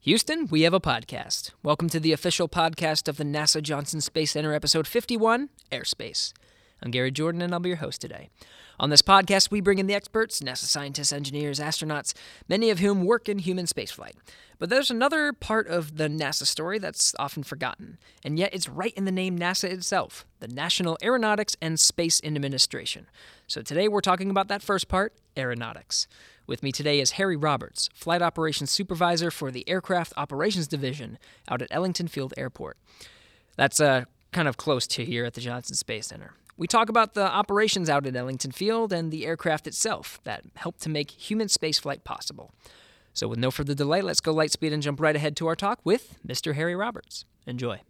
Houston, we have a podcast. Welcome to the official podcast of the NASA Johnson Space Center, episode 51 Airspace. I'm Gary Jordan, and I'll be your host today. On this podcast, we bring in the experts NASA scientists, engineers, astronauts, many of whom work in human spaceflight. But there's another part of the NASA story that's often forgotten, and yet it's right in the name NASA itself the National Aeronautics and Space Administration. So today we're talking about that first part aeronautics. With me today is Harry Roberts, Flight Operations Supervisor for the Aircraft Operations Division out at Ellington Field Airport. That's uh, kind of close to here at the Johnson Space Center. We talk about the operations out at Ellington Field and the aircraft itself that helped to make human spaceflight possible. So, with no further delay, let's go light speed and jump right ahead to our talk with Mr. Harry Roberts. Enjoy.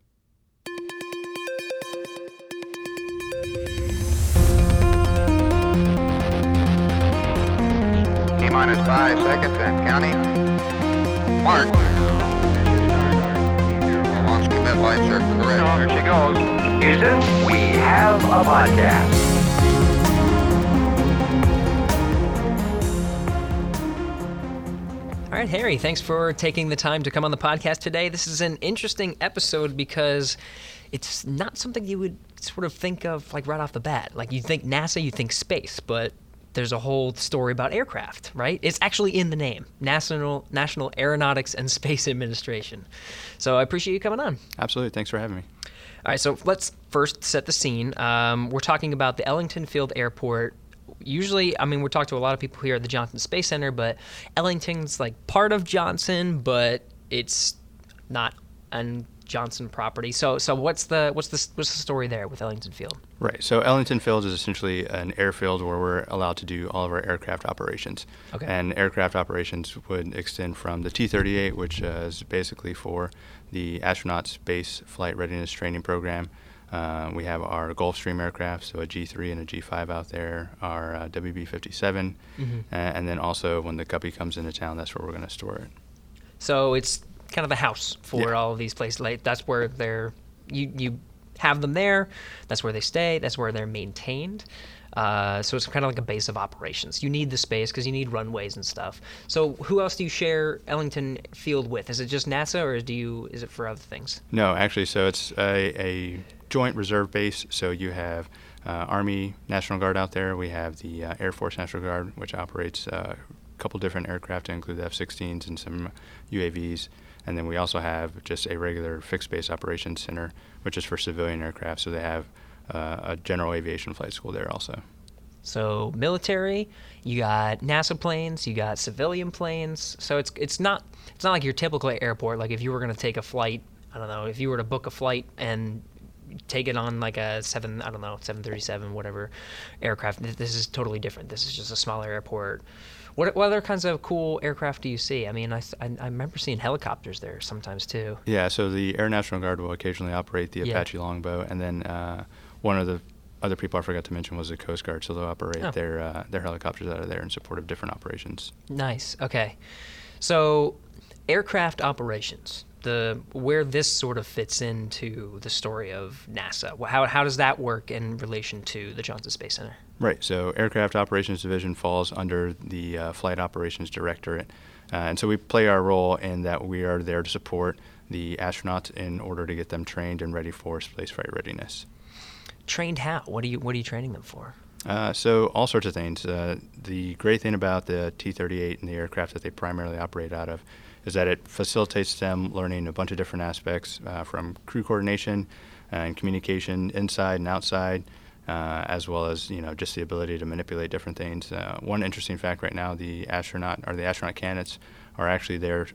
Minus five seconds and counting. Mark. Launch commit lights are correct. There she goes. Houston, we have a podcast. All right, Harry, thanks for taking the time to come on the podcast today. This is an interesting episode because it's not something you would sort of think of like right off the bat. Like you think NASA, you think space, but there's a whole story about aircraft, right? It's actually in the name, National National Aeronautics and Space Administration. So I appreciate you coming on. Absolutely. Thanks for having me. All right, so let's first set the scene. Um, we're talking about the Ellington Field Airport. Usually, I mean, we talk to a lot of people here at the Johnson Space Center, but Ellington's like part of Johnson, but it's not an Johnson property. So, so what's the what's the what's the story there with Ellington Field? Right. So Ellington Field is essentially an airfield where we're allowed to do all of our aircraft operations. Okay. And aircraft operations would extend from the T-38, which uh, is basically for the astronauts' base flight readiness training program. Uh, we have our Gulfstream aircraft, so a G3 and a G5 out there, our uh, WB-57, Mm-hmm. uh, and then also when the Guppy comes into town, that's where we're going to store it. So it's kind of a house for Yeah. all of these places. Like that's where they're you you have them there. That's where they stay. That's where they're maintained. Uh, so it's kind of like a base of operations. You need the space because you need runways and stuff. So who else do you share Ellington Field with? Is it just NASA or do you is it for other things? No, actually, so it's a, a joint reserve base. So you have uh, Army National Guard out there. We have the uh, Air Force National Guard, which operates uh, a couple different aircraft, to include the F-16s and some UAVs. And then we also have just a regular fixed base operations center, which is for civilian aircraft. So they have uh, a general aviation flight school there also. So military, you got NASA planes, you got civilian planes. So it's it's not it's not like your typical airport. Like if you were going to take a flight, I don't know, if you were to book a flight and take it on like a seven, I don't know, seven thirty seven, whatever aircraft. This is totally different. This is just a smaller airport. What, what other kinds of cool aircraft do you see? I mean, I—I remember seeing helicopters there sometimes too. Yeah, so the Air National Guard will occasionally operate the Yeah. Apache Longbow, and then uh, one of the other people I forgot to mention was the Coast Guard, so they'll operate Oh. their uh, their helicopters out of there in support of different operations. Nice. Okay. So, aircraft operations, the where this sort of fits into the story of NASA. How how does that work in relation to the Johnson Space Center? Right. So Aircraft Operations Division falls under the uh, Flight Operations Directorate, uh, and so we play our role in that we are there to support the astronauts in order to get them trained and ready for spaceflight readiness. Trained how? What are you what are you training them for? Uh, so all sorts of things. Uh, the great thing about the T-38 and the aircraft that they primarily operate out of is that it facilitates them learning a bunch of different aspects uh, from crew coordination and communication inside and outside, uh, as well as you know just the ability to manipulate different things. Uh, one interesting fact right now: the astronaut or the astronaut candidates are actually there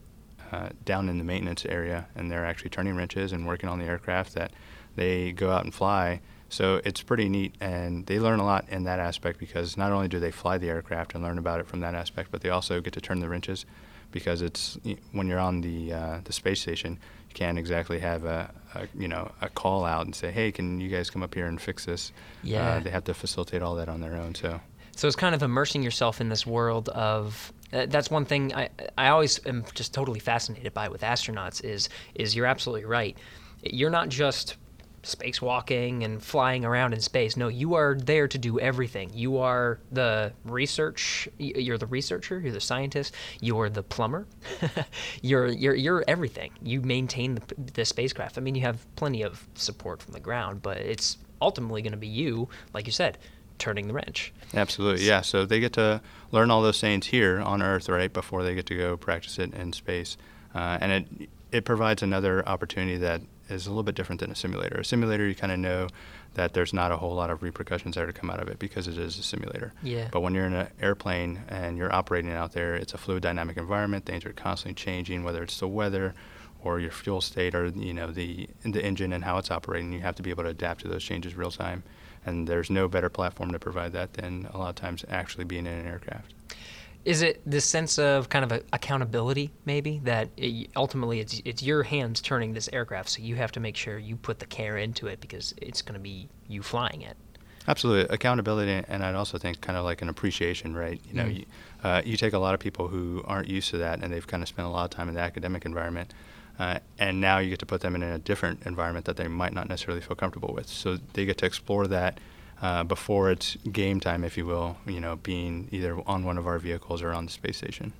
uh, down in the maintenance area, and they're actually turning wrenches and working on the aircraft that they go out and fly. So it's pretty neat, and they learn a lot in that aspect because not only do they fly the aircraft and learn about it from that aspect, but they also get to turn the wrenches because it's when you're on the uh, the space station, you can't exactly have a, a you know a call out and say, hey, can you guys come up here and fix this? Yeah. Uh, they have to facilitate all that on their own. So So it's kind of immersing yourself in this world of. Uh, that's one thing I I always am just totally fascinated by with astronauts is is you're absolutely right. You're not just spacewalking and flying around in space. No, you are there to do everything. You are the research. You're the researcher. You're the scientist. You're the plumber. you're you're you're everything. You maintain the, the spacecraft. I mean, you have plenty of support from the ground, but it's ultimately going to be you, like you said, turning the wrench. Absolutely, yeah. So they get to learn all those things here on Earth, right, before they get to go practice it in space, uh, and it it provides another opportunity that is a little bit different than a simulator. A simulator, you kind of know that there's not a whole lot of repercussions that are to come out of it because it is a simulator. Yeah. But when you're in an airplane and you're operating out there, it's a fluid dynamic environment. Things are constantly changing, whether it's the weather or your fuel state or you know the the engine and how it's operating. You have to be able to adapt to those changes real time. And there's no better platform to provide that than a lot of times actually being in an aircraft. Is it this sense of kind of a accountability, maybe that it, ultimately it's it's your hands turning this aircraft, so you have to make sure you put the care into it because it's going to be you flying it. Absolutely, accountability, and I'd also think kind of like an appreciation, right? You know, Mm. you, uh, you take a lot of people who aren't used to that, and they've kind of spent a lot of time in the academic environment, uh, and now you get to put them in a different environment that they might not necessarily feel comfortable with. So they get to explore that uh, before it's game time, if you will. You know, being either on one of our vehicles or on the space station.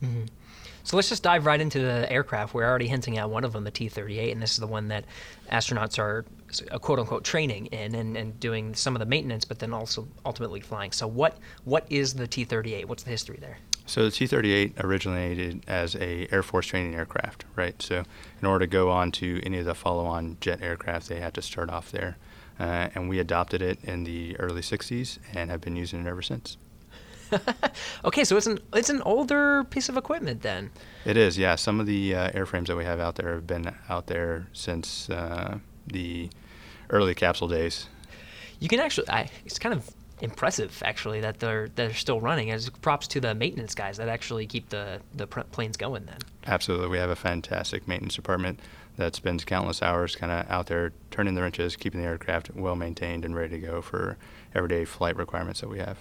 So let's just dive right into the aircraft. We're already hinting at one of them, the T-38, and this is the one that astronauts are uh, quote unquote training in and, and doing some of the maintenance, but then also ultimately flying. So what what is the T-38? What's the history there? So the T-38 originated as a Air Force training aircraft, right? So in order to go on to any of the follow-on jet aircraft, they had to start off there, uh, and we adopted it in the early '60s and have been using it ever since. Okay, so it's an it's an older piece of equipment then. It is, yeah. Some of the uh, airframes that we have out there have been out there since uh, the early capsule days. You can actually, I, it's kind of impressive actually that they're they're still running. As props to the maintenance guys that actually keep the the planes going. Then. Absolutely, we have a fantastic maintenance department that spends countless hours kind of out there turning the wrenches, keeping the aircraft well maintained and ready to go for everyday flight requirements that we have.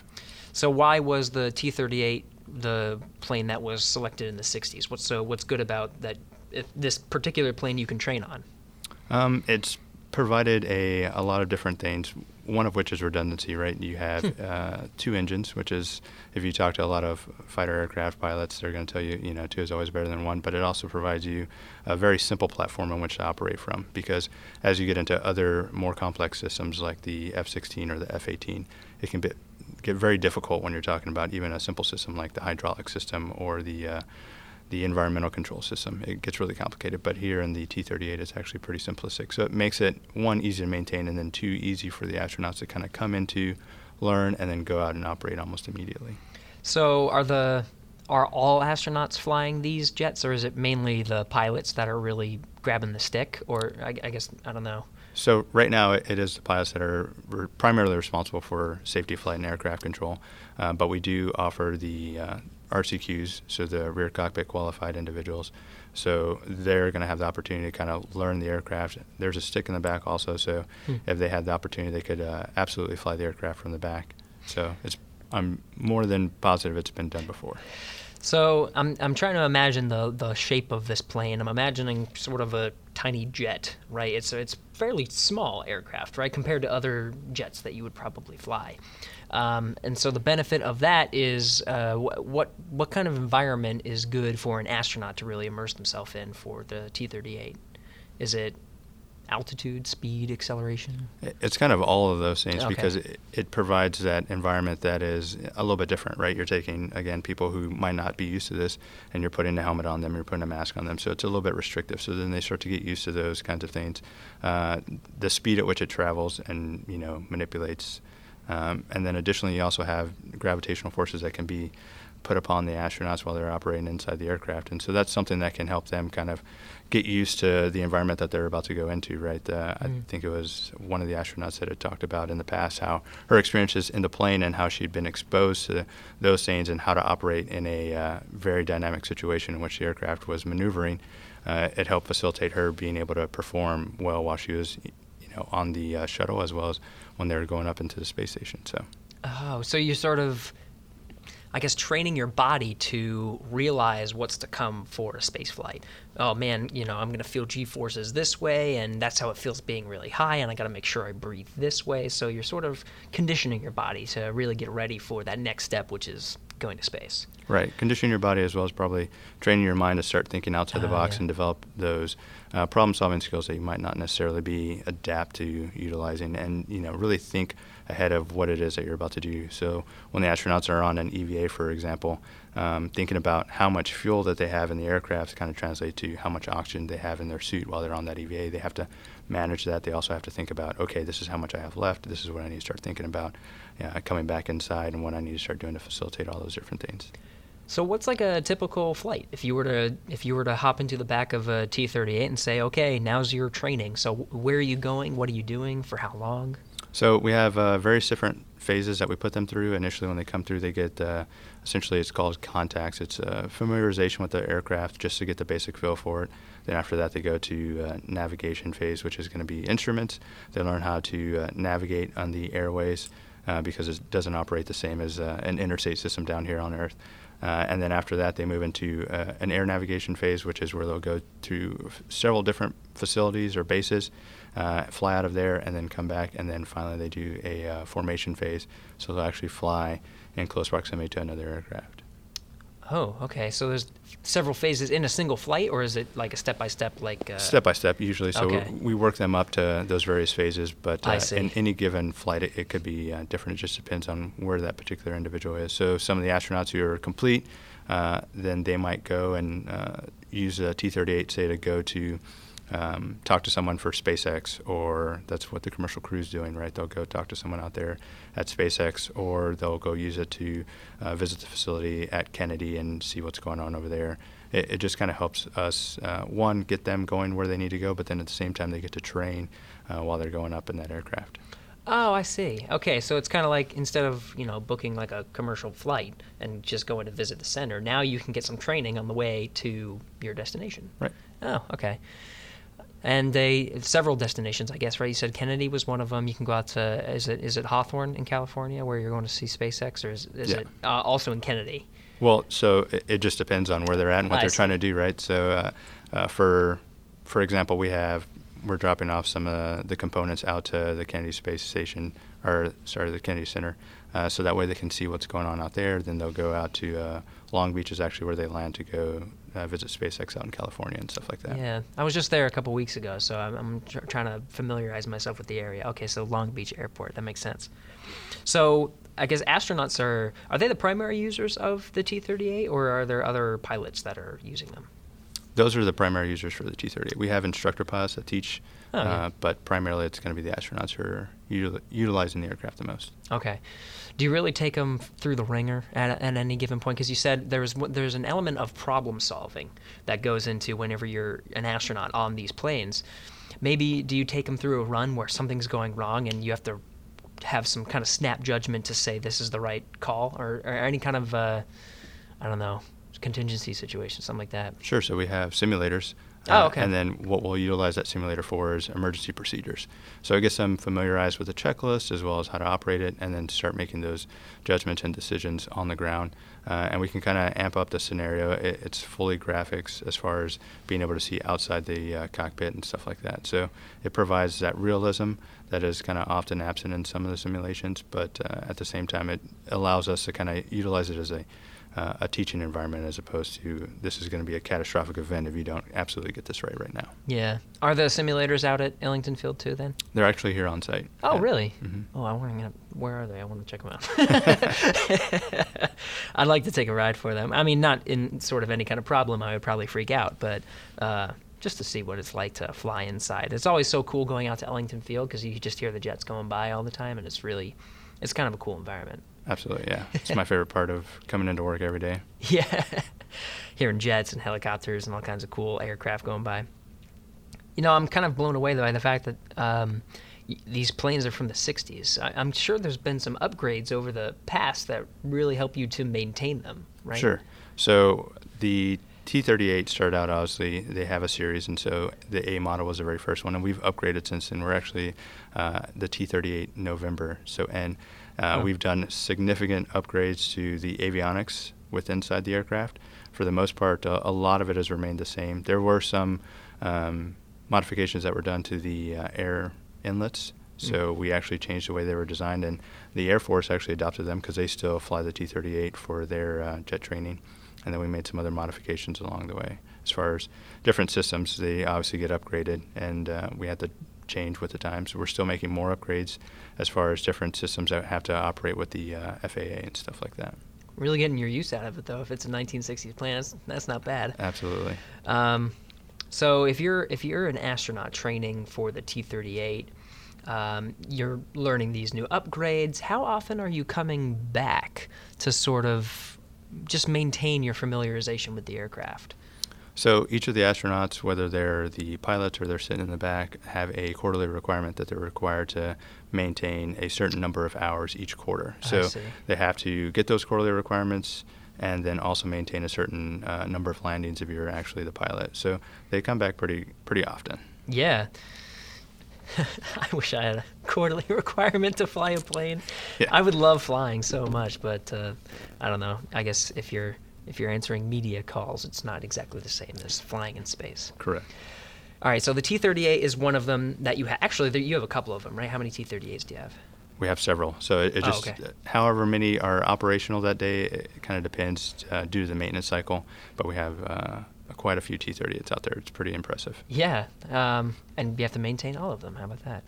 So why was the T-38 the plane that was selected in the 60s? What's so what's good about that? If this particular plane you can train on. Um, it's provided a, a lot of different things, one of which is redundancy, right? You have uh, two engines, which is, if you talk to a lot of fighter aircraft pilots, they're going to tell you, you know, two is always better than one, but it also provides you a very simple platform on which to operate from because as you get into other more complex systems like the F 16 or the F 18, it can be, get very difficult when you're talking about even a simple system like the hydraulic system or the uh, the environmental control system. It gets really complicated, but here in the T-38, it's actually pretty simplistic. So it makes it one easy to maintain, and then two easy for the astronauts to kind of come into, learn, and then go out and operate almost immediately. So are the are all astronauts flying these jets, or is it mainly the pilots that are really grabbing the stick? Or I, I guess I don't know. So right now, it is the pilots that are re- primarily responsible for safety flight and aircraft control, uh, but we do offer the uh, RCQs, so the rear cockpit qualified individuals. So they're going to have the opportunity to kind of learn the aircraft. There's a stick in the back also, so if they had the opportunity, they could uh, absolutely fly the aircraft from the back. So it's I'm more than positive it's been done before. So I'm I'm trying to imagine the the shape of this plane. I'm imagining sort of a tiny jet, right? It's it's fairly small aircraft, right, compared to other jets that you would probably fly. Um, and so the benefit of that is uh, wh- what what kind of environment is good for an astronaut to really immerse themselves in for the T-38? Is it altitude, speed, acceleration? It's kind of all of those things Okay. because it, it provides that environment that is a little bit different, right? You're taking, again, people who might not be used to this and you're putting a helmet on them, you're putting a mask on them. So it's a little bit restrictive. So then they start to get used to those kinds of things. Uh, the speed at which it travels and, you know, manipulates. Um, and then additionally, you also have gravitational forces that can be put upon the astronauts while they're operating inside the aircraft. And so that's something that can help them kind of get used to the environment that they're about to go into, right? Uh, I Mm. think it was one of the astronauts that had talked about in the past how her experiences in the plane and how she'd been exposed to those things and how to operate in a uh, very dynamic situation in which the aircraft was maneuvering. Uh, it helped facilitate her being able to perform well while she was, know, on the uh, shuttle as well as when they were going up into the space station. So. Oh, so you sort of, I guess, training your body to realize what's to come for a space flight. Oh man, you know, I'm going to feel G forces this way, and that's how it feels being really high, and I got to make sure I breathe this way. So you're sort of conditioning your body to really get ready for that next step, which is going to space. Right. Conditioning your body as well as probably training your mind to start thinking outside the Ah, box yeah. and develop those uh, problem solving skills that you might not necessarily be adapt to utilizing and, you know, really think ahead of what it is that you're about to do. So when the astronauts are on an EVA, for example, um, thinking about how much fuel that they have in the aircraft kind of translate to how much oxygen they have in their suit while they're on that EVA. They have to manage that. They also have to think about, okay, this is how much I have left. This is what I need to start thinking about yeah, coming back inside and what I need to start doing to facilitate all those different things. So what's like a typical flight? If you were to if you were to hop into the back of a T-38 and say, "Okay, now's your training." So where are you going? What are you doing? For how long? So we have uh, various different phases that we put them through. Initially, when they come through, they get uh, essentially it's called contacts. It's uh, familiarization with the aircraft just to get the basic feel for it. Then after that, they go to uh, navigation phase, which is going to be instruments. They learn how to uh, navigate on the airways because it doesn't operate the same as uh, an interstate system down here on Earth. Uh, and then after that, they move into uh, an air navigation phase, which is where they'll go to f- several different facilities or bases, uh, fly out of there, and then come back. And then finally, they do a uh, formation phase. So they'll actually fly in close proximity to another aircraft. Oh, okay. So there's several phases in a single flight, or is it like a step by step, like uh, step by step, usually. So okay. we work them up to those various phases. But I uh, see. in any given flight, it, it could be uh, different. It just depends on where that particular individual is. So some of the astronauts who are complete, uh, then they might go and uh, use a T-38, say, to go to um, talk to someone for SpaceX, or that's what the commercial crew is doing, right? They'll go talk to someone out there at SpaceX, or they'll go use it to uh, visit the facility at Kennedy and see what's going on over there. It, it just kind of helps us, uh, one, get them going where they need to go, but then at the same time, they get to train uh, while they're going up in that aircraft. Oh, I see. Okay, so it's kind of like instead of you know booking like a commercial flight and just going to visit the center, now you can get some training on the way to your destination. Right. Oh, okay. And they several destinations, I guess, right? You said Kennedy was one of them. You can go out to is it is it Hawthorne in California where you're going to see SpaceX, or is, is Yeah. it uh, also in Kennedy? Well, so it, it just depends on where they're at and what I they're see. trying to do, right? So, uh, uh, for for example, we have we're dropping off some of the components out to the Kennedy Space Station, or sorry, the Kennedy Center, uh, so that way they can see what's going on out there. Then they'll go out to uh, Long Beach, is actually where they land to go uh, visit SpaceX out in California and stuff like that. Yeah, I was just there a couple weeks ago, so I'm, I'm tr- trying to familiarize myself with the area. Okay, so Long Beach Airport, that makes sense. So I guess astronauts are are they the primary users of the T-38, or are there other pilots that are using them? Those are the primary users for the T-38. We have instructor pilots that teach, Oh, yeah. uh, but primarily it's going to be the astronauts who are util- utilizing the aircraft the most. Okay. Do you really take them through the wringer at, at any given point? Because you said there's there's an element of problem solving that goes into whenever you're an astronaut on these planes. Maybe do you take them through a run where something's going wrong and you have to have some kind of snap judgment to say this is the right call, or, or any kind of uh, I don't know contingency situation, something like that. Sure. So we have simulators. Oh, uh, okay. And then what we'll utilize that simulator for is emergency procedures. So it gets them familiarized with the checklist as well as how to operate it, and then start making those judgments and decisions on the ground. Uh, and we can kind of amp up the scenario. It, it's fully graphics as far as being able to see outside the uh, cockpit and stuff like that. So it provides that realism that is kind of often absent in some of the simulations, but uh, at the same time, it allows us to kind of utilize it as a uh, a teaching environment as opposed to this is going to be a catastrophic event if you don't absolutely get this right right now. Yeah. Are the simulators out at Ellington Field too? Then. They're actually here on site. Oh, Yeah. really? Mhm. Oh, I want to. Where are they? I want to check them out. I'd like to take a ride for them. I mean, not in sort of any kind of problem. I would probably freak out, but uh, just to see what it's like to fly inside. It's always so cool going out to Ellington Field because you just hear the jets going by all the time, and it's really, it's kind of a cool environment. Absolutely, yeah. It's my favorite part of coming into work every day. Yeah. Hearing jets and helicopters and all kinds of cool aircraft going by. You know, I'm kind of blown away though by the fact that um, y- these planes are from the 60s. I- I'm sure there's been some upgrades over the past that really help you to maintain them, right? Sure. So the T38 started out obviously they have a series, and so the A model was the very first one, and we've upgraded since then. We're actually uh, the T38 November, so and Uh, Oh. We've done significant upgrades to the avionics with inside the aircraft. For the most part, uh, a lot of it has remained the same. There were some um, modifications that were done to the uh, air inlets. So we actually changed the way they were designed, and the Air Force actually adopted them because they still fly the T-38 for their uh, jet training. And then we made some other modifications along the way. As far as different systems, they obviously get upgraded, and uh, we had to change with the times. We're still making more upgrades as far as different systems that have to operate with the uh, FAA and stuff like that. Really getting your use out of it, though. If it's a 1960s plane, that's, that's not bad. Absolutely. Um, so if you're if you're an astronaut training for the T-38, um, you're learning these new upgrades. How often are you coming back to sort of just maintain your familiarization with the aircraft? So each of the astronauts, whether they're the pilots or they're sitting in the back, have a quarterly requirement that they're required to maintain a certain number of hours each quarter. So they have to get those quarterly requirements and then also maintain a certain uh, number of landings if you're actually the pilot. So they come back pretty pretty often. Yeah. I wish I had a quarterly requirement to fly a plane. Yeah. I would love flying so much, but uh, I don't know. I guess if you're if you're answering media calls, it's not exactly the same as flying in space. Correct. All right, so the T-38 is one of them that you have. Actually, there, you have a couple of them, right? How many T-38s do you have? We have several. So it, it Oh, just, okay. however many are operational that day, it kind of depends uh, due to the maintenance cycle. But we have uh, quite a few T-38s out there. It's pretty impressive. Yeah, um, and you have to maintain all of them. How about that?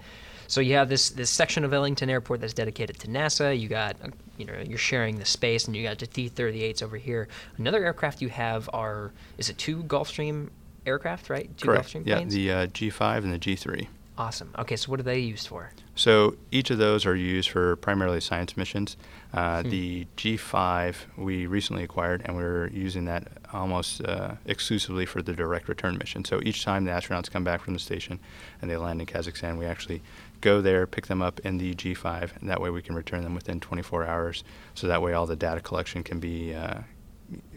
So you have this this section of Ellington Airport that's dedicated to NASA. You got, uh, you know, you're sharing the space, and you got the T-38s over here. Another aircraft you have are is it two Gulfstream aircraft, right? Two Correct. Gulfstream Yeah, planes. the uh, G5 and the G3. awesome. Okay, so what are they used for? So each of those are used for primarily science missions. Uh, Hmm. The G5 we recently acquired, and we're using that almost uh, exclusively for the direct return mission. So each time the astronauts come back from the station and they land in Kazakhstan, we actually go there, pick them up in the G5, and that way we can return them within 24 hours. So that way all the data collection can be uh,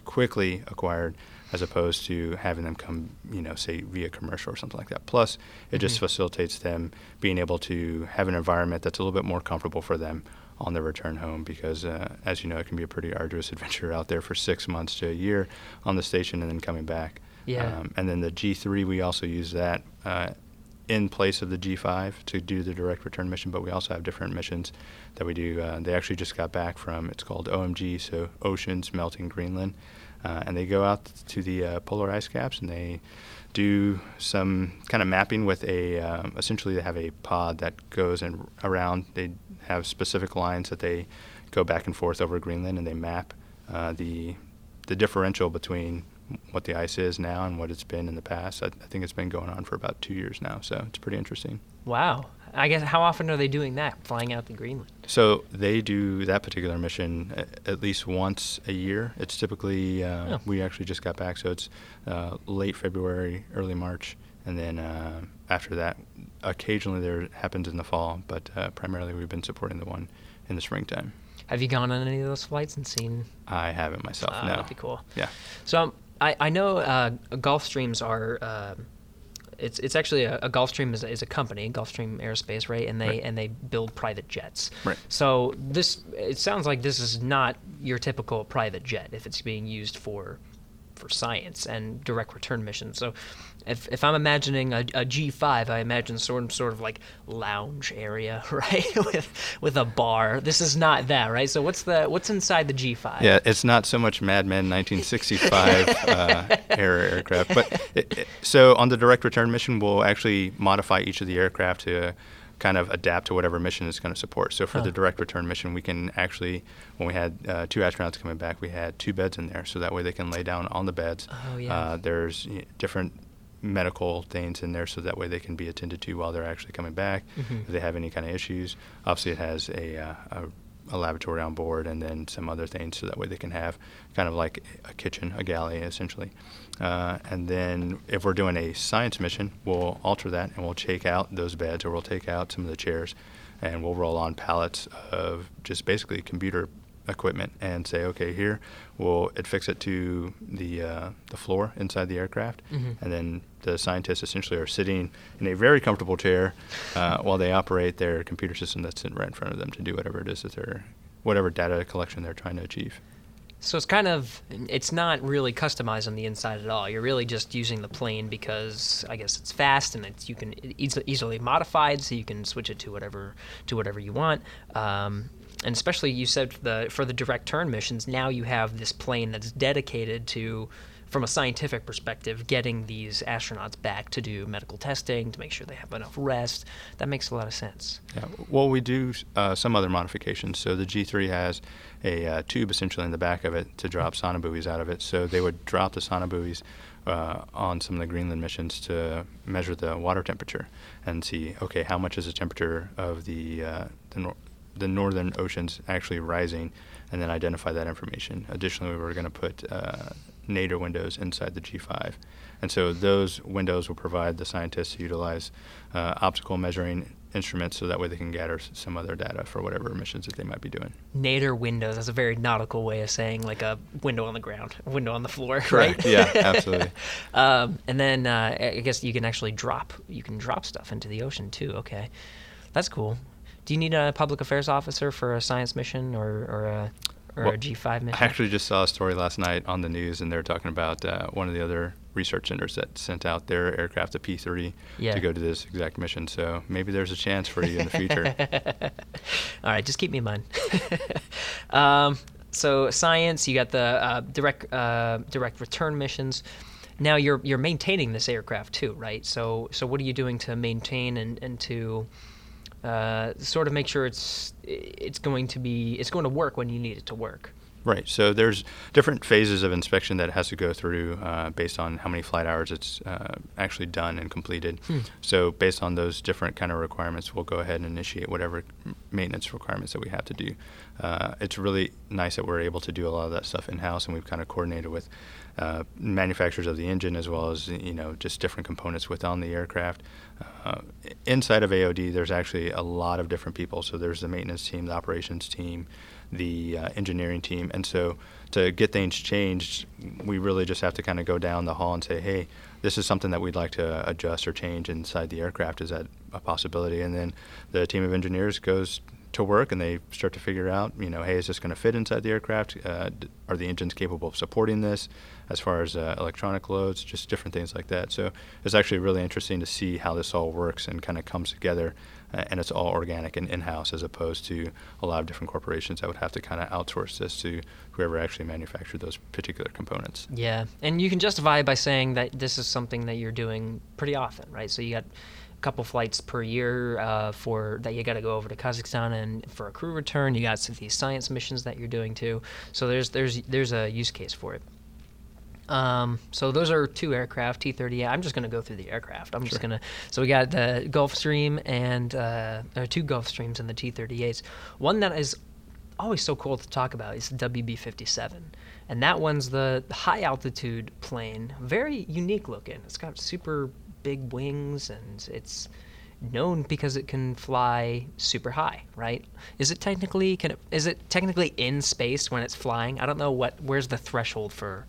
quickly acquired as opposed to having them come, you know, say via commercial or something like that. Plus, it just Mhm. facilitates them being able to have an environment that's a little bit more comfortable for them on their return home because, uh, as you know, it can be a pretty arduous adventure out there for six months to a year on the station and then coming back. Yeah. Um, and then the G3, we also use that uh, in place of the G5 to do the direct return mission, but we also have different missions that we do. Uh, they actually just got back from, it's called OMG, so Oceans Melting Greenland. Uh, and they go out to the uh, polar ice caps and they do some kind of mapping with a, um, essentially, they have a pod that goes and around. They have specific lines that they go back and forth over Greenland and they map uh, the, the differential between what the ice is now and what it's been in the past. I, I think it's been going on for about two years now, so it's pretty interesting. Wow. I guess how often are they doing that? Flying out to Greenland? So they do that particular mission a- at least once a year. It's typically uh, Oh. we actually just got back, so it's uh, late February, early March, and then uh, after that, occasionally there happens in the fall, but uh, primarily we've been supporting the one in the springtime. Have you gone on any of those flights and seen? I haven't myself. Ah, no. That'd be cool. Yeah. So um, I, I know uh, Gulfstreams are. Uh, it's it's actually a, a Gulfstream is, a- is a company, Gulfstream Aerospace, right? And they Right. and they build private jets. Right. So this it sounds like this is not your typical private jet if it's being used for for science and direct return missions. So if, if I'm imagining a, a G5, I imagine sort of sort of like lounge area, right, with with a bar. This is not that, right? So what's the what's inside the G5? Yeah, it's not so much Mad Men 1965 uh, era aircraft, but it, it- so on the direct return mission, we'll actually modify each of the aircraft to kind of adapt to whatever mission it's going to support. So for Huh. the direct return mission, we can actually, when we had uh, two astronauts coming back, we had two beds in there, so that way they can lay down on the beds. Oh, yeah. Uh, there's you know, different medical things in there so that way they can be attended to while they're actually coming back Mhm. if they have any kind of issues obviously it has a, uh, a a laboratory on board and then some other things so that way they can have kind of like a kitchen, a galley essentially. Uh, and then if we're doing a science mission, we'll alter that and we'll take out those beds or we'll take out some of the chairs and we'll roll on pallets of just basically computer equipment and say, okay, here we'll affix it to the uh, the floor inside the aircraft, Mhm. and then the scientists essentially are sitting in a very comfortable chair uh, while they operate their computer system that's sitting right in front of them to do whatever it is that they're whatever data collection they're trying to achieve. So it's kind of it's not really customized on the inside at all. You're really just using the plane because I guess it's fast and it's you can eas- easily modified, so you can switch it to whatever to whatever you want. Um, and especially you said for the for the direct turn missions, now you have this plane that's dedicated to, from a scientific perspective, getting these astronauts back to do medical testing to make sure they have enough rest. That makes a lot of sense. Yeah. Well, we do uh, some other modifications. So the G3 has a uh, tube essentially in the back of it to drop sonobuoys out of it. So they would drop the sonobuoys uh, on some of the Greenland missions to measure the water temperature and see, okay, how much is the temperature of the uh, the, nor- the northern oceans actually rising, and then identify that information. Additionally, we were going to put uh, nadir windows inside the G5. And so those windows will provide the scientists to utilize uh, optical measuring instruments so that way they can gather some other data for whatever missions that they might be doing. Nadir windows. That's a very nautical way of saying like a window on the ground, a window on the floor, Correct. right? Yeah, absolutely. um, and then uh, I I guess you can actually drop you can drop stuff into the ocean too. Okay, that's cool. Do you need a public affairs officer for a science mission or or a or Well, a G five mission? I actually just saw a story last night on the news, and they were talking about uh, one of the other research centers that sent out their aircraft, the P-30, Yeah. to go to this exact mission. So maybe there's a chance for you in the future. All right, just keep me in mind. um, so science, you got the uh, direct uh, direct return missions. Now you're you're maintaining this aircraft too, right? So so what are you doing to maintain and and to uh, sort of make sure it's it's going to be it's going to work when you need it to work? Right. So there's different phases of inspection that it has to go through uh, based on how many flight hours it's uh, actually done and completed. Hmm. So based on those different kind of requirements, we'll go ahead and initiate whatever maintenance requirements that we have to do. Uh, it's really nice that we're able to do a lot of that stuff in house, and we've kind of coordinated with uh, manufacturers of the engine as well as you know just different components within the aircraft. Uh, inside of AOD, there's actually a lot of different people. So there's the maintenance team, the operations team, the uh, engineering team, and so to get things changed, we really just have to kind of go down the hall and say, hey, this is something that we'd like to adjust or change inside the aircraft. Is that a possibility? And then the team of engineers goes to work and they start to figure out, you know, hey, is this going to fit inside the aircraft? Uh, are the engines capable of supporting this as far as uh, electronic loads, just different things like that. So it's actually really interesting to see how this all works and kind of comes together. Uh, and it's all organic and in-house as opposed to a lot of different corporations that would have to kind of outsource this to whoever actually manufactured those particular components. Yeah, and you can justify it by saying that this is something that you're doing pretty often, right? So you got couple flights per year uh, for that you got to go over to Kazakhstan and for a crew return. You got these science missions that you're doing too. So there's there's there's a use case for it. Um, so those are two aircraft, T-30. I'm just going to go through the aircraft. I'm just going to. So we got the Gulfstream and uh, there are two Gulfstreams and the T-38s. One that is always so cool to talk about is the WB-57, and that one's the high altitude plane. Very unique looking. It's got super big wings and it's known because it can fly super high, right? Is it technically can it is it technically in space when it's flying? I don't know what where's the threshold for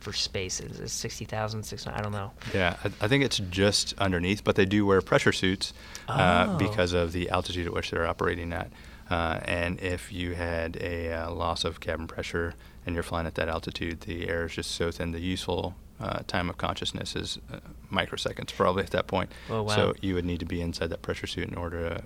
for space is it 60,000 600 I don't know. Yeah, I, I think it's just underneath, but they do wear pressure suits uh, Oh. because of the altitude at which they're operating at. Uh, and if you had a uh, loss of cabin pressure and you're flying at that altitude, the air is just so thin. The useful uh, time of consciousness is uh, microseconds, probably at that point. Oh, wow. So you would need to be inside that pressure suit in order to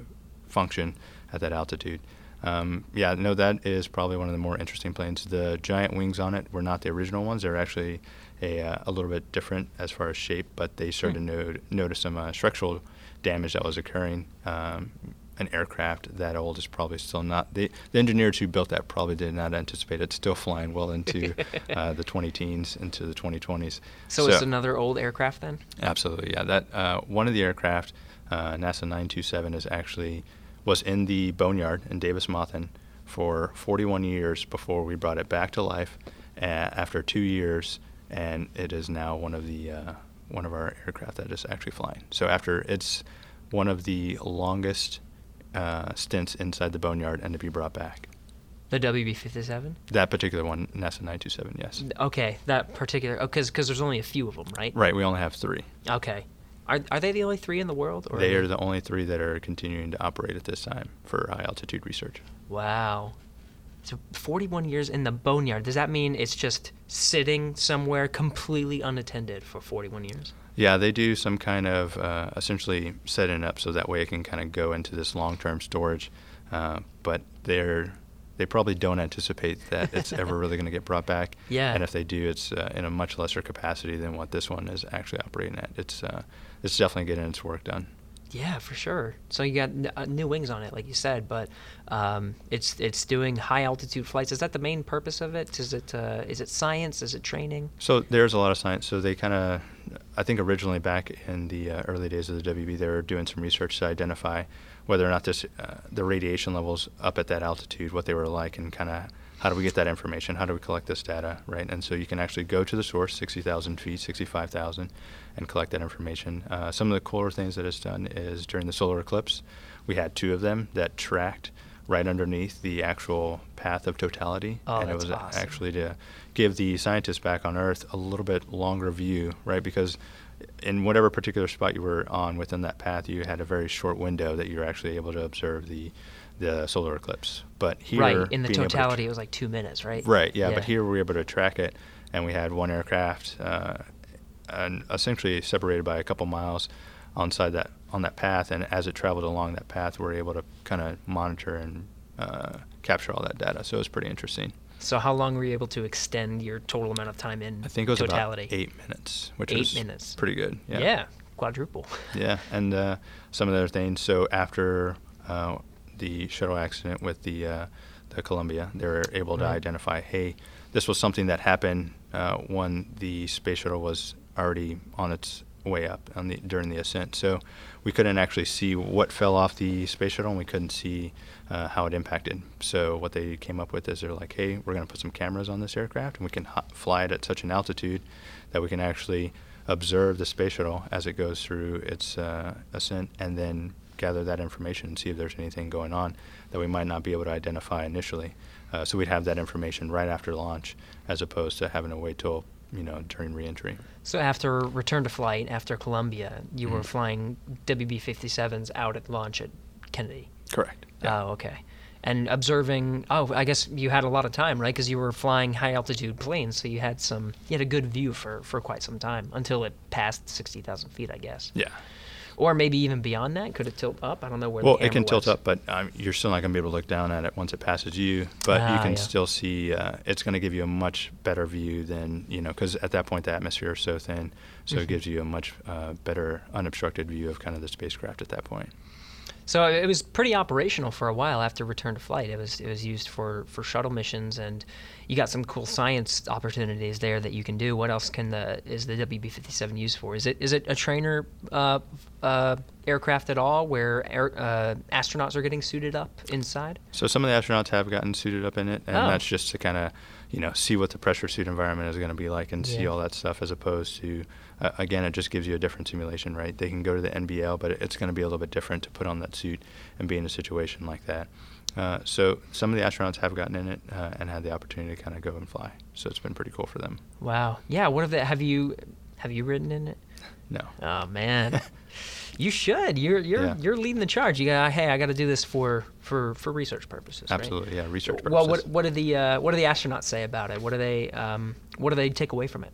function at that altitude. Um, yeah, no, that is probably one of the more interesting planes. The giant wings on it were not the original ones. They're actually a, uh, a little bit different as far as shape, but they started Hmm. to no- notice some uh, structural damage that was occurring. Um, an aircraft that old is probably still not the, the engineers who built that probably did not anticipate it still flying well into uh, the 20 teens into the 2020s. So, it's another old aircraft then? Absolutely, yeah. That uh, one of the aircraft, uh, NASA 927, is actually was in the boneyard in Davis Monthan for 41 years before we brought it back to life. Uh, after two years, and it is now one of the uh, one of our aircraft that is actually flying. So after it's one of the longest uh, stints inside the boneyard and to be brought back. The WB57. That particular one, NASA 927, yes. Okay, that particular. Oh, because there's only a few of them, right? Right, we only have three. Okay. Are are they the only three in the world? Or They are the only three that are continuing to operate at this time for high altitude research. Wow. So 41 years in the boneyard. Does that mean it's just sitting somewhere completely unattended for 41 years? Yeah, they do some kind of uh, essentially setting up so that way it can kind of go into this long-term storage. Uh, but they're they probably don't anticipate that it's ever really going to get brought back. Yeah. And if they do, it's uh, in a much lesser capacity than what this one is actually operating at. It's uh, it's definitely getting its work done. Yeah, for sure. So you got uh, new wings on it, like you said, but um, it's it's doing high altitude flights. Is that the main purpose of it? Is it uh, is it science? Is it training? So there's a lot of science. So they kind of, I think originally back in the uh, early days of the WB, they were doing some research to identify whether or not this uh, the radiation levels up at that altitude, what they were like, and kind of how do we get that information? How do we collect this data, right? And so you can actually go to the source, 60,000 feet, 65,000, and collect that information. Uh, some of the cooler things that it's done is during the solar eclipse, we had two of them that tracked right underneath the actual path of totality, Oh, and it was awesome. actually to give the scientists back on Earth a little bit longer view, right? Because in whatever particular spot you were on within that path, you had a very short window that you were actually able to observe the the solar eclipse. But here, right. In the to totality, tr- it was like two minutes, right? Right. Yeah, But here we were able to track it, and we had one aircraft, uh, and essentially separated by a couple miles, on side that on that path. And as it traveled along that path, we were able to kind of monitor and uh, capture all that data. So it was pretty interesting. So how long were you able to extend your total amount of time in I think it was totality? about eight minutes, which Eight was minutes. pretty good. Yeah. Yeah, quadruple. Yeah, and uh, some of the other things. So after uh, the shuttle accident with the uh, the Columbia, they were able to Right. identify, hey, this was something that happened uh, when the space shuttle was already on its way up on the during the ascent. So we couldn't actually see what fell off the space shuttle, and we couldn't see uh, how it impacted. So what they came up with is they're like, hey, we're going to put some cameras on this aircraft, and we can ho- fly it at such an altitude that we can actually observe the space shuttle as it goes through its uh, ascent, and then gather that information and see if there's anything going on that we might not be able to identify initially. Uh, so we'd have that information right after launch, as opposed to having to wait till you know during reentry. So after return to flight, after Columbia, you were Mhm. flying WB-57s out at launch at Kennedy. Correct. Oh, okay. And observing. Oh, I guess you had a lot of time, right? Because you were flying high altitude planes, so you had some. You had a good view for for quite some time until it passed sixty thousand feet, I guess. Yeah. Or maybe even beyond that. Could it tilt up? I don't know where. Well, it can camera tilt up, but um, you're still not going to be able to look down at it once it passes you. But you Ah, can yeah. still see. Uh, it's going to give you a much better view than you know, because at that point the atmosphere is so thin, so Mhm. it gives you a much uh, better unobstructed view of kind of the spacecraft at that point. So it was pretty operational for a while after return to flight. It was it was used for, for shuttle missions, and you got some cool science opportunities there that you can do. What else can the is the WB-57 used for? Is it is it a trainer uh, uh, aircraft at all, where air, uh, astronauts are getting suited up inside? So some of the astronauts have gotten suited up in it, and Oh. that's just to kind of, you know, see what the pressure suit environment is going to be like and see all that stuff. As opposed to, uh, again, it just gives you a different simulation, right? They can go to the NBL, but it's going to be a little bit different to put on that suit and be in a situation like that. Uh, so some of the astronauts have gotten in it uh, and had the opportunity to kind of go and fly. So it's been pretty cool for them. Wow. Yeah. What have they, have you have you ridden in it? No. Oh man, you should. You're you're Yeah. you're leading the charge. You got hey, I got to do this for for for research purposes. right? Absolutely, yeah. Research purposes. Well, what what do the uh, what do the astronauts say about it? What do they um, what do they take away from it?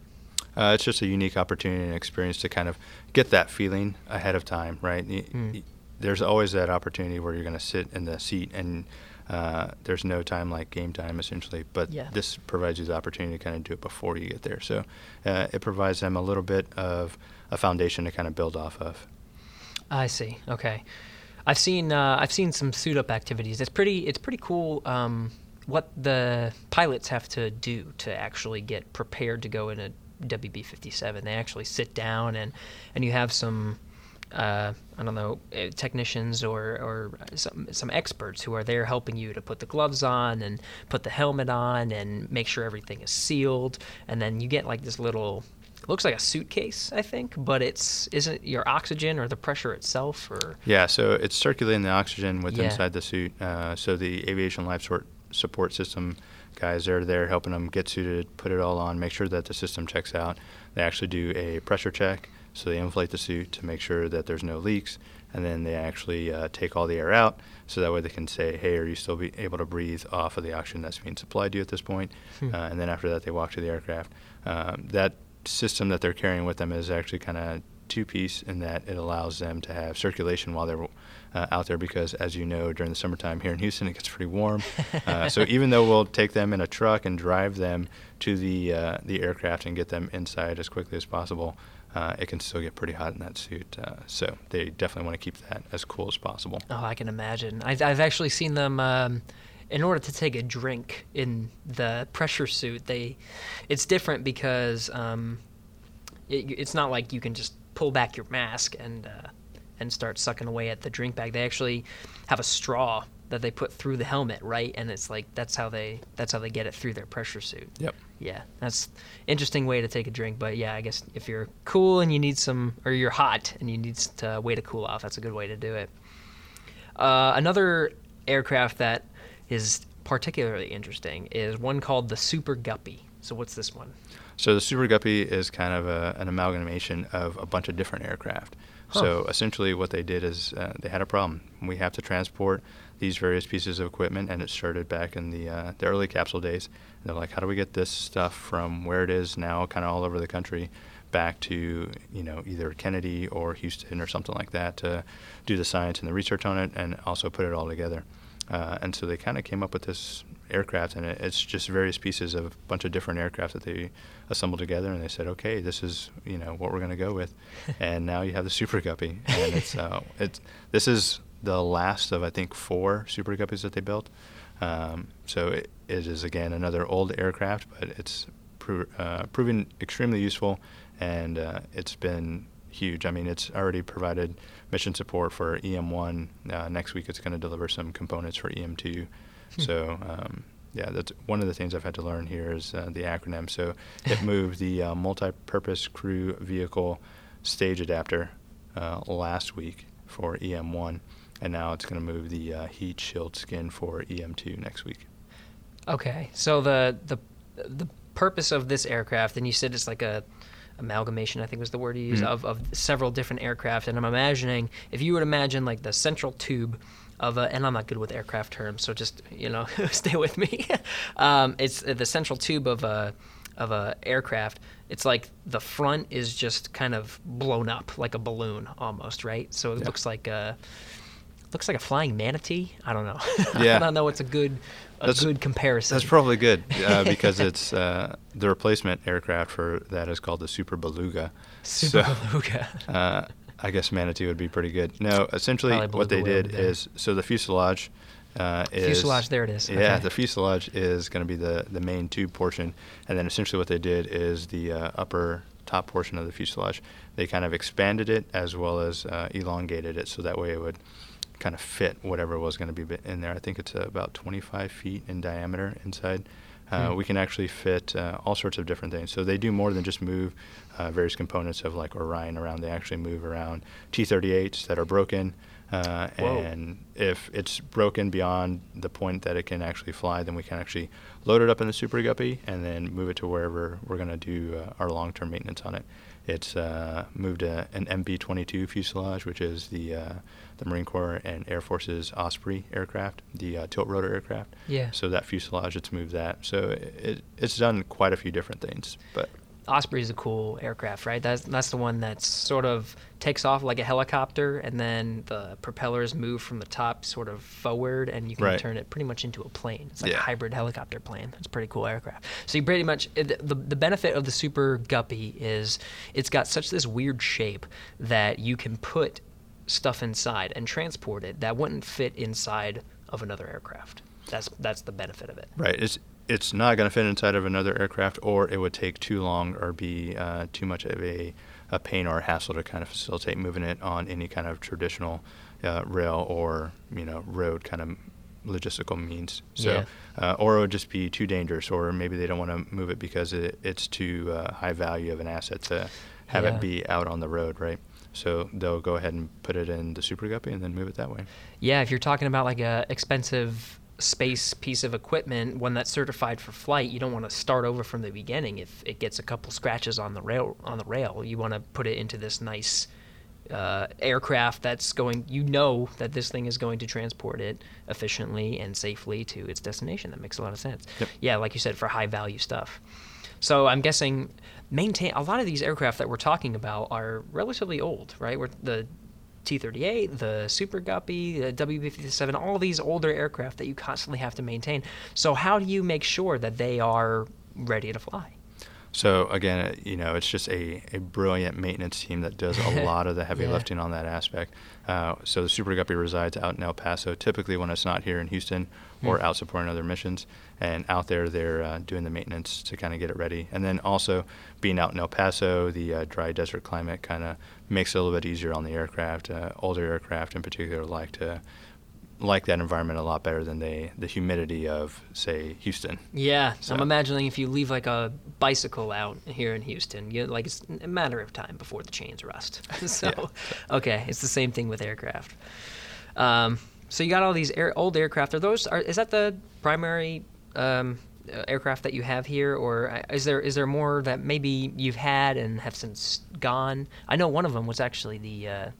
Uh, it's just a unique opportunity and experience to kind of get that feeling ahead of time, right? Mm. There's always that opportunity where you're going to sit in the seat and uh, there's no time like game time essentially, but Yeah. this provides you the opportunity to kind of do it before you get there. So uh, it provides them a little bit of a foundation to kind of build off of. I see. Okay, I've seen uh, I've seen some suit up activities. It's pretty it's pretty cool. Um, what the pilots have to do to actually get prepared to go in a WB-57. They actually sit down and and you have some uh, I don't know uh, technicians or or some some experts who are there helping you to put the gloves on and put the helmet on and make sure everything is sealed. And then you get like this little looks like a suitcase, I think, but it's isn't your oxygen or the pressure itself or Yeah, so it's circulating the oxygen with Yeah. inside the suit. Uh, so the aviation life support system guys. They're there helping them get suited, put it all on, make sure that the system checks out. They actually do a pressure check, so they inflate the suit to make sure that there's no leaks, and then they actually uh, take all the air out, so that way they can say, "Hey, are you still be able to breathe off of the oxygen that's being supplied to you at this point?" Hmm. Uh, and then after that, they walk to the aircraft. Um, that system that they're carrying with them is actually kind of two piece in that it allows them to have circulation while they're uh, out there because, as you know, during the summertime here in Houston, it gets pretty warm. Uh, so even though we'll take them in a truck and drive them to the uh, the aircraft and get them inside as quickly as possible, uh, it can still get pretty hot in that suit. Uh, so they definitely want to keep that as cool as possible. Oh, I can imagine. I've, I've actually seen them. Um, in order to take a drink in the pressure suit, they, it's different because um, it, it's not like you can just pull back your mask and uh, and start sucking away at the drink bag. They actually have a straw that they put through the helmet, right? And it's like that's how they that's how they get it through their pressure suit. Yep. Yeah, that's interesting way to take a drink. But yeah, I guess if you're cool and you need some, or you're hot and you need to way to cool off, that's a good way to do it. Uh, another aircraft that is particularly interesting is one called the Super Guppy. So what's this one? So the Super Guppy is kind of a, an amalgamation of a bunch of different aircraft. So essentially, what they did is uh, they had a problem. We have to transport these various pieces of equipment, and it started back in the uh, the early capsule days. And they're like, how do we get this stuff from where it is now, kind of all over the country, back to you know either Kennedy or Houston or something like that to do the science and the research on it, and also put it all together. Uh, and so they kind of came up with this aircraft, and it, it's just various pieces of a bunch of different aircraft that they assembled together. And they said, okay, this is you know what we're going to go with. and now you have the Super Guppy, and it's uh, it's this is the last of I think four Super Guppies that they built. Um, so it, it is again another old aircraft, but it's pro- uh, proven extremely useful, and uh, it's been huge. I mean, it's already provided mission support for EM1. Uh, next week, it's going to deliver some components for EM2. Hmm. So, um, yeah, that's one of the things I've had to learn here is uh, the acronym. So, it moved the uh, multi-purpose crew vehicle stage adapter uh, last week for EM1, and now it's going to move the uh, heat shield skin for EM2 next week. Okay, so the the the purpose of this aircraft, and you said it's like a amalgamation, I think was the word you used, Mhm. of, of several different aircraft. And I'm imagining, if you would imagine like the central tube of a, and I'm not good with aircraft terms, so just, you know, stay with me. um, it's uh, the central tube of a, of a aircraft. It's like the front is just kind of blown up like a balloon almost, right? So it Yeah. looks like a, looks like a flying manatee. I don't know. I Yeah. don't know what's a good, a That's- good comparison. That's probably good uh, because it's uh, the replacement aircraft for that is called the Super Beluga. Super So, beluga. uh, I guess Manatee would be pretty good. No, essentially Probably what they did would be better. is so the fuselage uh, is Fuselage, there it is. Yeah, Okay. the fuselage is going to be the the main tube portion, and then essentially what they did is the uh, upper top portion of the fuselage. They kind of expanded it as well as uh, elongated it, so that way it would kind of fit whatever was going to be in there. I think it's uh, about 25 feet in diameter inside. Uh, Hmm. We can actually fit uh, all sorts of different things. So they do more than just move uh, various components of like Orion around. They actually move around T-38s that are broken. Uh, and if it's broken beyond the point that it can actually fly, then we can actually load it up in the Super Guppy and then move it to wherever we're going to do uh, our long-term maintenance on it. It's uh, moved a, an MV-22 fuselage, which is the uh, the Marine Corps and Air Force's Osprey aircraft, the uh, tilt rotor aircraft. Yeah. So that fuselage, it's moved that. So it, it's done quite a few different things. But Osprey is a cool aircraft, right? That's that's the one that sort of takes off like a helicopter, and then the propellers move from the top sort of forward, and you can Right. turn it pretty much into a plane. It's like a hybrid helicopter plane. It's a pretty cool aircraft. So you pretty much the the benefit of the Super Guppy is it's got such this weird shape that you can put stuff inside and transport it that wouldn't fit inside of another aircraft. That's that's the benefit of it. Right. It's it's not going to fit inside of another aircraft, or it would take too long or be uh, too much of a, a pain or a hassle to kind of facilitate moving it on any kind of traditional uh, rail or you know road kind of logistical means. So, Yeah. uh, or it would just be too dangerous, or maybe they don't want to move it because it, it's too uh, high value of an asset to have Yeah. it be out on the road, right? So they'll go ahead and put it in the Super Guppy and then move it that way. Yeah, if you're talking about like a expensive space piece of equipment, one that's certified for flight, you don't want to start over from the beginning. If it gets a couple scratches on the rail, on the rail, you want to put it into this nice uh, aircraft that's going. You know that this thing is going to transport it efficiently and safely to its destination. That makes a lot of sense. Yep. Yeah, like you said, for high value stuff. So I'm guessing maintain a lot of these aircraft that we're talking about are relatively old, right? We're the T-38, the Super Guppy, the WB-57, all these older aircraft that you constantly have to maintain. So how do you make sure that they are ready to fly? So again, uh, you know, it's just a, a brilliant maintenance team that does a lot of the heavy Yeah. lifting on that aspect. Uh, so the Super Guppy resides out in El Paso, typically when it's not here in Houston or Hmm. out supporting other missions. And out there, they're uh, doing the maintenance to kind of get it ready. And then also being out in El Paso, the uh, dry desert climate kind of makes it a little bit easier on the aircraft. Uh, older aircraft in particular like to like that environment a lot better than they the humidity of say Houston. Yeah, So- I'm imagining if you leave like a bicycle out here in Houston, you like it's a matter of time before the chains rust. so, okay, it's the same thing with aircraft. Um, so you got all these air, old aircraft. Are those? Are, is that the primary um, uh, aircraft that you have here, or uh, is there is there more that maybe you've had and have since gone? I know one of them was actually the uh,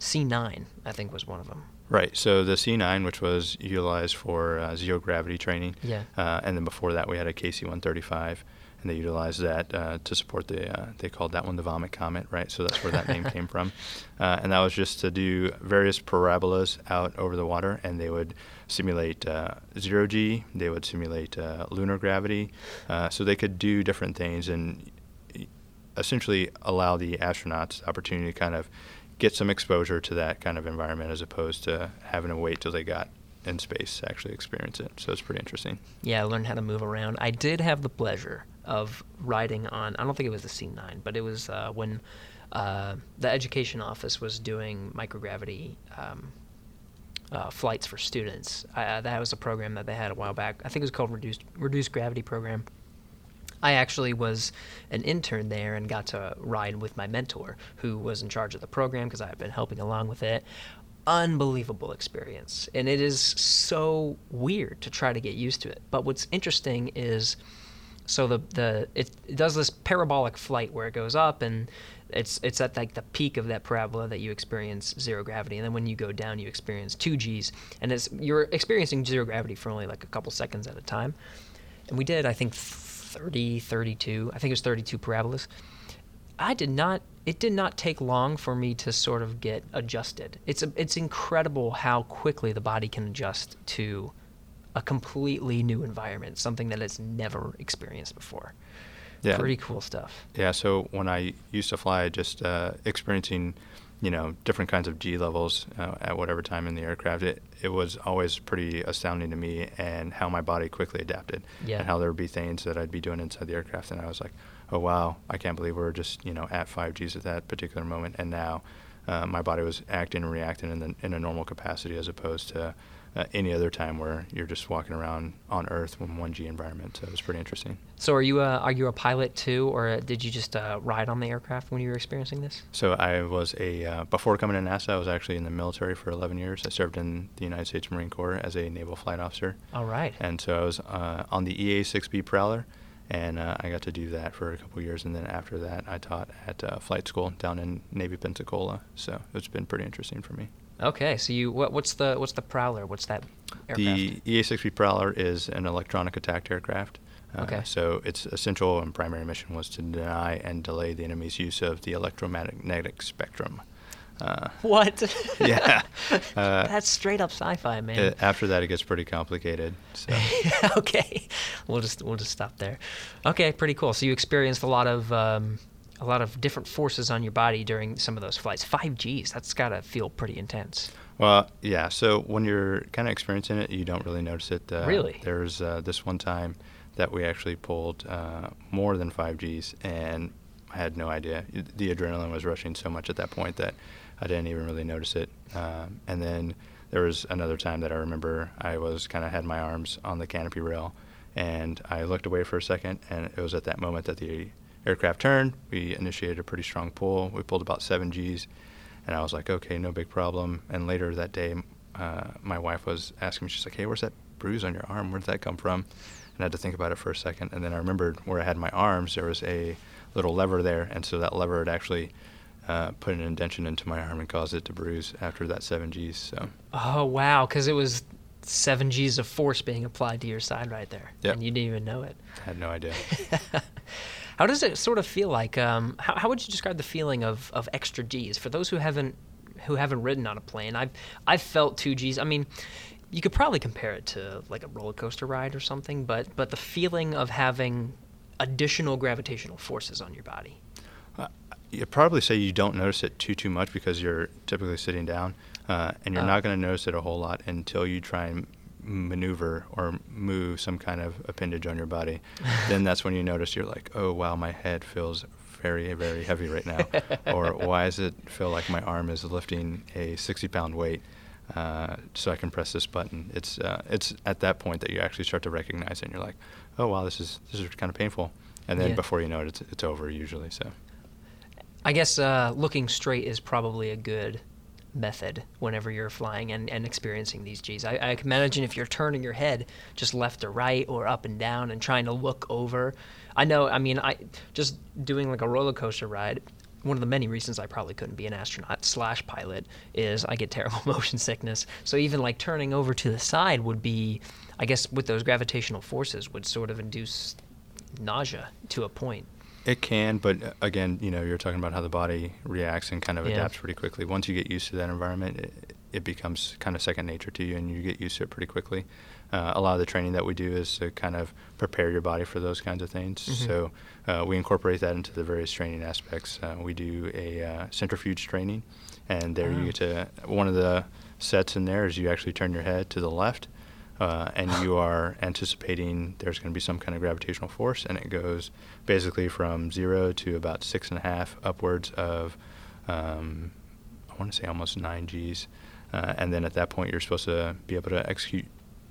C9. I think was one of them. Right. So the C9, which was utilized for uh, zero gravity training, Yeah. uh, and then before that we had a KC-135, and they utilized that uh, to support the. Uh, they called that one the Vomit Comet, right? So that's where that name came from, uh, and that was just to do various parabolas out over the water, and they would simulate uh, zero G. They would simulate uh, lunar gravity, uh, so they could do different things and essentially allow the astronauts the opportunity to kind of get some exposure to that kind of environment as opposed to having to wait till they got in space to actually experience it. So it's pretty interesting. Yeah, learn how to move around. I did have the pleasure of riding on. I don't think it was the C9, but it was uh, when uh, the education office was doing microgravity um, uh, flights for students. Uh, that was a program that they had a while back. I think it was called reduced reduced gravity program. I actually was an intern there and got to ride with my mentor, who was in charge of the program because I had been helping along with it. Unbelievable experience. And it is so weird to try to get used to it. But what's interesting is so the, the it, it does this parabolic flight where it goes up and it's it's at like the peak of that parabola that you experience zero gravity and then when you go down you experience 2 Gs and it's you're experiencing zero gravity for only like a couple seconds at a time and we did i think 30 32 i think it was 32 parabolas i did not it did not take long for me to sort of get adjusted it's a, it's incredible how quickly the body can adjust to a completely new environment something that it's never experienced before Yeah. pretty cool stuff Yeah. So when I used to fly, just uh, experiencing, you know, different kinds of G levels uh, at whatever time in the aircraft, it, it was always pretty astounding to me and how my body quickly adapted. Yeah. And how there would be things that I'd be doing inside the aircraft, and I was like, oh wow, I can't believe we're just you know at five Gs at that particular moment, and now. Uh, my body was acting and reacting in, the, in a normal capacity as opposed to uh, any other time where you're just walking around on Earth in 1G environment. So it was pretty interesting. so are you a, are you a pilot too or did you just uh, ride on the aircraft when you were experiencing this So I was a uh, before coming to NASA, I was actually in the military for 11 years. I served in the United States Marine Corps as a naval flight officer, all right and so I was uh, on the EA-6B Prowler, and uh, I got to do that for a couple years. And then after that, I taught at uh, flight school down in Navy Pensacola. So it's been pretty interesting for me. Okay so you what, what's the what's the prowler what's that aircraft The EA-6B Prowler is an electronic attack aircraft. Uh, Okay. So its essential and primary mission was to deny and delay the enemy's use of the electromagnetic spectrum. Uh, what yeah. Uh, that's straight up sci-fi man Uh, after that, it gets pretty complicated. So okay, we'll just we'll just stop there. Okay, pretty cool. So you experienced a lot of um, a lot of different forces on your body during some of those flights. Five Gs. That's gotta feel pretty intense. Well, yeah. So when you're kind of experiencing it, you don't really notice it. Uh, Really? There's uh, this one time that we actually pulled uh, more than five Gs, and I had no idea. The adrenaline was rushing so much at that point that I didn't even really notice it. Um, and then there was another time that I remember I was kind of had my arms on the canopy rail, and I looked away for a second, and it was at that moment that the aircraft turned. We initiated a pretty strong pull. We pulled about seven Gs, and I was like, okay, no big problem. And later that day, uh, my wife was asking me, she's like, hey, where's that bruise on your arm. Where did that come from? And I had to think about it for a second. And then I remembered where I had my arms, there was a little lever there. And so that lever had actually uh, put an indention into my arm and caused it to bruise after that 7Gs. So, Oh wow, because it was seven G's of force being applied to your side right there, Yep. and you didn't even know it. I had no idea. How does it sort of feel like? Um, how, how would you describe the feeling of, of extra G's for those who haven't who haven't ridden on a plane? I've I've felt two G's. I mean, you could probably compare it to like a roller coaster ride or something, but but the feeling of having additional gravitational forces on your body. You'd probably say you don't notice it too too much because you're typically sitting down, uh, and you're Oh. not going to notice it a whole lot until you try and maneuver or move some kind of appendage on your body. then that's when you notice you're like, oh wow, my head feels very very heavy right now, or why does it feel like my arm is lifting a 60 pound weight? Uh, so I can press this button. It's uh, it's at that point that you actually start to recognize it, and you're like, oh wow, this is this is kind of painful. And then Yeah. before you know it, it's, it's over usually. So. I guess uh, looking straight is probably a good method whenever you're flying and, and experiencing these G's. I, I can imagine if you're turning your head just left or right or up and down and trying to look over. I know, I mean, I just doing like a roller coaster ride. One of the many reasons I probably couldn't be an astronaut slash pilot is I get terrible motion sickness. So even like turning over to the side would be, I guess, with those gravitational forces would sort of induce nausea to a point. It can, but uh, again, you know, you're talking about how the body reacts and kind of Yeah. adapts pretty quickly. Once you get used to that environment, it, it becomes kind of second nature to you, and you get used to it pretty quickly. Uh, a lot of the training that we do is to kind of prepare your body for those kinds of things. Mhm. So uh, we incorporate that into the various training aspects. Uh, we do a uh, centrifuge training, and there Ah. you get to one of the sets in there is you actually turn your head to the left, uh, and you are anticipating there's going to be some kind of gravitational force, and it goes basically from zero to about six and a half upwards of, um, I want to say almost nine Gs, uh, and then at that point you're supposed to be able to execute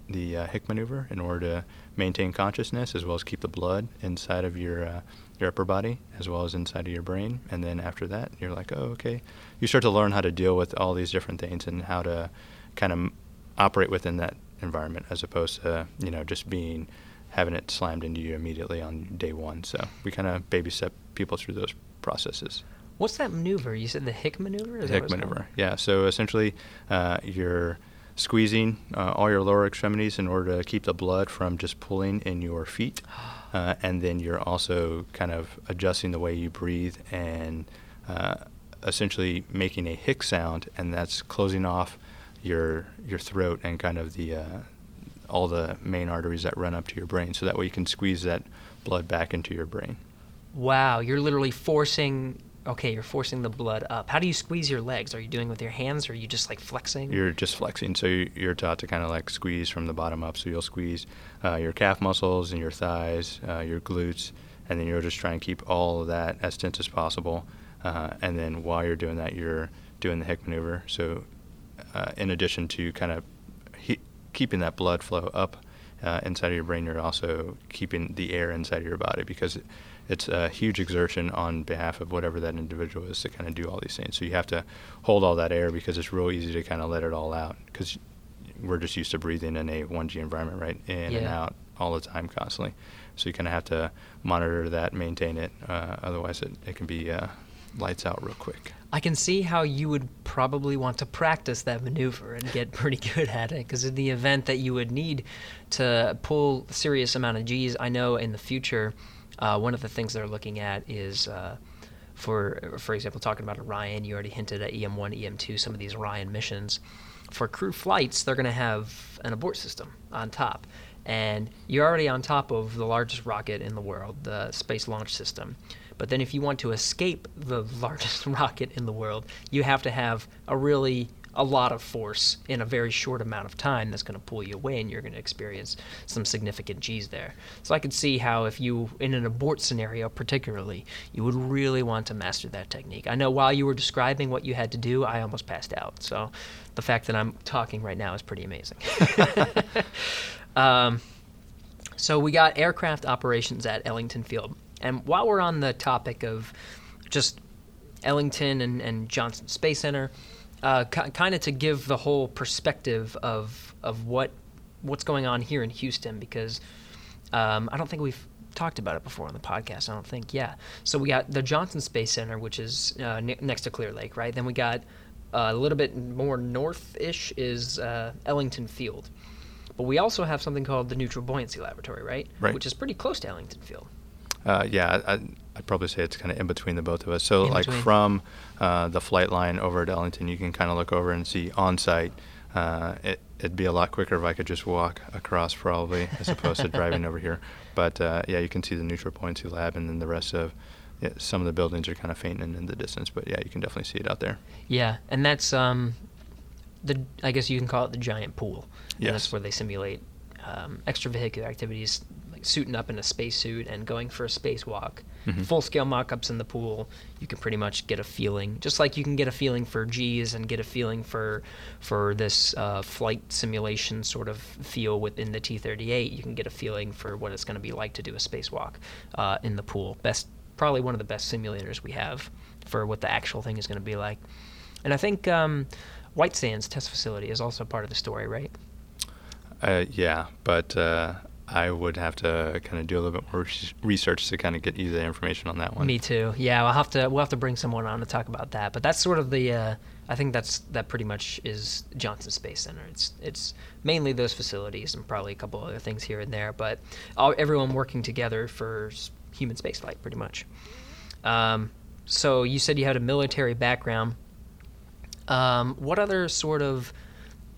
the uh, Hick maneuver in order to maintain consciousness as well as keep the blood inside of your uh, your upper body as well as inside of your brain. And then after that, you're like, oh, okay. You start to learn how to deal with all these different things and how to kind of operate within that environment as opposed to you know just being having it slammed into you immediately on day one. So we kind of baby step people through those processes. What's that maneuver? You said the Hick maneuver? Is The Hick maneuver. Yeah. So essentially, uh, you're squeezing uh, all your lower extremities in order to keep the blood from just pulling in your feet, uh, and then you're also kind of adjusting the way you breathe and uh, essentially making a hick sound, and that's closing off your your throat and kind of the uh, all the main arteries that run up to your brain, so that way you can squeeze that blood back into your brain. Wow, you're literally forcing. Okay, you're forcing the blood up. How do you squeeze your legs? Are you doing it with your hands, or are you just like flexing? You're just flexing, so you- you're taught to kind of like squeeze from the bottom up. So you'll squeeze uh, your calf muscles and your thighs, uh, your glutes, and then you'll just try and keep all of that as tense as possible. Uh, and then while you're doing that, you're doing the Hick maneuver. So uh, in addition to kind of he- keeping that blood flow up uh, inside of your brain, you're also keeping the air inside of your body because it's a huge exertion on behalf of whatever that individual is to kind of do all these things. So you have to hold all that air because it's real easy to kind of let it all out because we're just used to breathing in a 1G environment, right? In and out all the time, constantly. So you kind of have to monitor that, maintain it. Uh, otherwise, it, it can be uh, lights out real quick. I can see how you would probably want to practice that maneuver and get pretty good at it. Because in the event that you would need to pull a serious amount of G's, I know in the future, uh, one of the things they're looking at is. Uh, for for example, talking about Orion, you already hinted at EM1, EM2, some of these Orion missions. For crew flights, they're going to have an abort system on top, and you're already on top of the largest rocket in the world, the Space Launch System. But then, if you want to escape the largest rocket in the world, you have to have a really a lot of force in a very short amount of time that's going to pull you away and you're going to experience some significant G's there. So I could see how if you in an abort scenario particularly, you would really want to master that technique. I know while you were describing what you had to do, I almost passed out. So the fact that I'm talking right now is pretty amazing. um, so we got aircraft operations at Ellington Field. And while we're on the topic of just Ellington and, and Johnson Space Center, uh, k- kind of to give the whole perspective of of what what's going on here in Houston because um, I don't think we've talked about it before on the podcast. I don't think. Yeah. So we got the Johnson Space Center, which is uh, ne- next to Clear Lake, right? Then we got uh, a little bit more north-ish is uh, Ellington Field, but we also have something called the Neutral Buoyancy Laboratory, right? Right. Which is pretty close to Ellington Field. Uh, yeah, I, I'd probably say it's kind of in between the both of us. So, In like between. from uh, the flight line over at Ellington, you can kind of look over and see on site. Uh, it, it'd be a lot quicker if I could just walk across, probably, as opposed to driving over here. But uh, yeah, you can see the neutral buoyancy lab, and then the rest of yeah, some of the buildings are kind of fainting in the distance. But yeah, you can definitely see it out there. Yeah, and that's um, the I guess you can call it the giant pool. And Yes. that's where they simulate um, extravehicular activities, suiting up in a spacesuit and going for a spacewalk. Mhm. Full scale mock ups in the pool. You can pretty much get a feeling, just like you can get a feeling for G's and get a feeling for for this uh, flight simulation sort of feel within the T-38. You can get a feeling for what it's going to be like to do a spacewalk uh, in the pool. Best, probably one of the best simulators we have for what the actual thing is going to be like. And I think um, White Sands Test Facility is also part of the story, right? Uh, yeah, but uh, I would have to kind of do a little bit more research to kind of get you the information on that one. Me too. Yeah, we'll have to we'll have to bring someone on to talk about that. But that's sort of the uh, I think that's that pretty much is Johnson Space Center. It's it's mainly those facilities and probably a couple other things here and there, but all, everyone working together for human spaceflight, pretty much. Um, so you said you had a military background. Um, what other sort of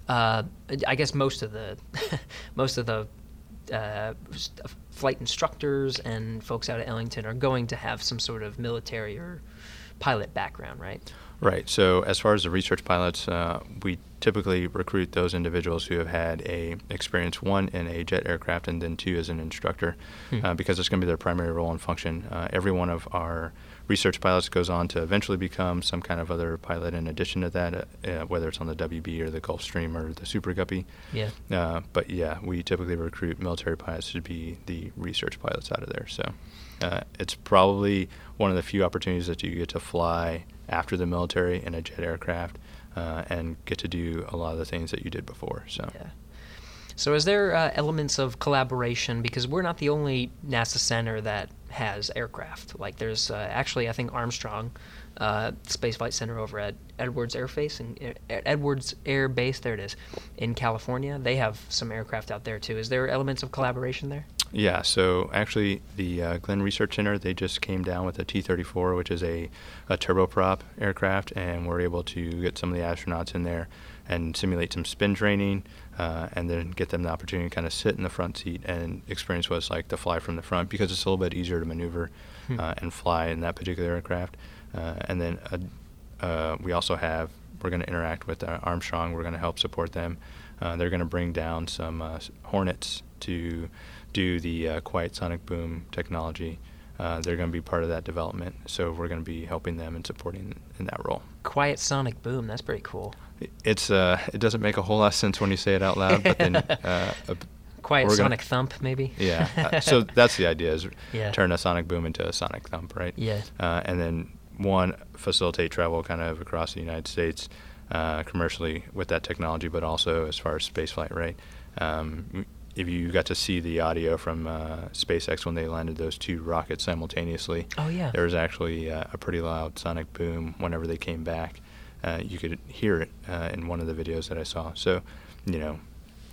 uh, I guess most of the most of the uh, flight instructors and folks out at Ellington are going to have some sort of military or pilot background, right? Right. So as far as the research pilots, uh, we typically recruit those individuals who have had a experience one in a jet aircraft and then two as an instructor, Hmm. uh, because it's going to be their primary role and function. Uh, every one of our research pilots goes on to eventually become some kind of other pilot in addition to that, uh, uh, whether it's on the WB or the Gulfstream or the Super Guppy. Yeah. Uh, but yeah, we typically recruit military pilots to be the research pilots out of there. So uh, it's probably one of the few opportunities that you get to fly after the military in a jet aircraft uh, and get to do a lot of the things that you did before. So Yeah. So, is there uh, elements of collaboration? Because we're not the only NASA center that has aircraft. Like, there's uh, actually, I think Armstrong uh, Space Flight Center over at Edwards Air Base and Edwards Air Base. There it is, in California. They have some aircraft out there too. Is there elements of collaboration there? Yeah, so actually, the uh, Glenn Research Center they just came down with a T-34, which is a, a turboprop aircraft, and we're able to get some of the astronauts in there and simulate some spin training, uh, and then get them the opportunity to kind of sit in the front seat and experience what it's like to fly from the front because it's a little bit easier to maneuver Hmm. uh, and fly in that particular aircraft. Uh, and then uh, uh, we also have we're going to interact with uh, Armstrong. We're going to help support them. Uh, they're going to bring down some uh, Hornets to do the uh, quiet sonic boom technology. Uh, they're going to be part of that development, so we're going to be helping them and supporting in that role. Quiet sonic boom. That's pretty cool. It's uh, it doesn't make a whole lot of sense when you say it out loud, but then uh, a- Quiet we're gonna- sonic thump, maybe. yeah. uh, so that's the idea: is Yeah. turn a sonic boom into a sonic thump, right? Yeah. Uh, and then one facilitate travel kind of across the United States uh, commercially with that technology, but also as far as spaceflight, right? Um, if you got to see the audio from uh, SpaceX when they landed those two rockets simultaneously, Oh, yeah. there was actually uh, a pretty loud sonic boom whenever they came back. Uh, you could hear it uh, in one of the videos that I saw. So, you know,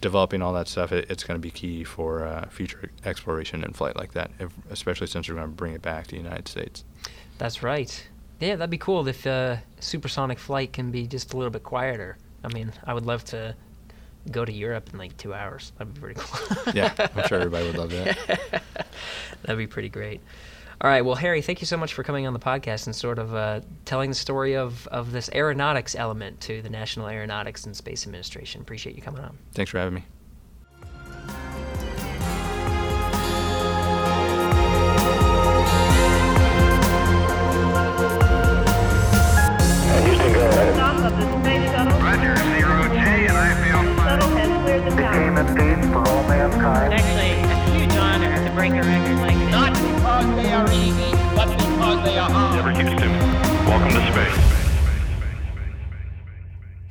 developing all that stuff, it, it's going to be key for uh, future exploration and flight like that, if, especially since we're going to bring it back to the United States. That's right. Yeah, that'd be cool if uh, supersonic flight can be just a little bit quieter. I mean, I would love to go to Europe in like two hours. That'd be pretty cool. Yeah, I'm sure everybody would love that. That'd be pretty great. All right. Well, Harry, thank you so much for coming on the podcast and sort of uh, telling the story of, of this aeronautics element to the National Aeronautics and Space Administration. Appreciate you coming on. Thanks for having me. All mankind. actually a huge honor to break a record like this. Not because they are easy, but because they are hard. Houston, welcome to space.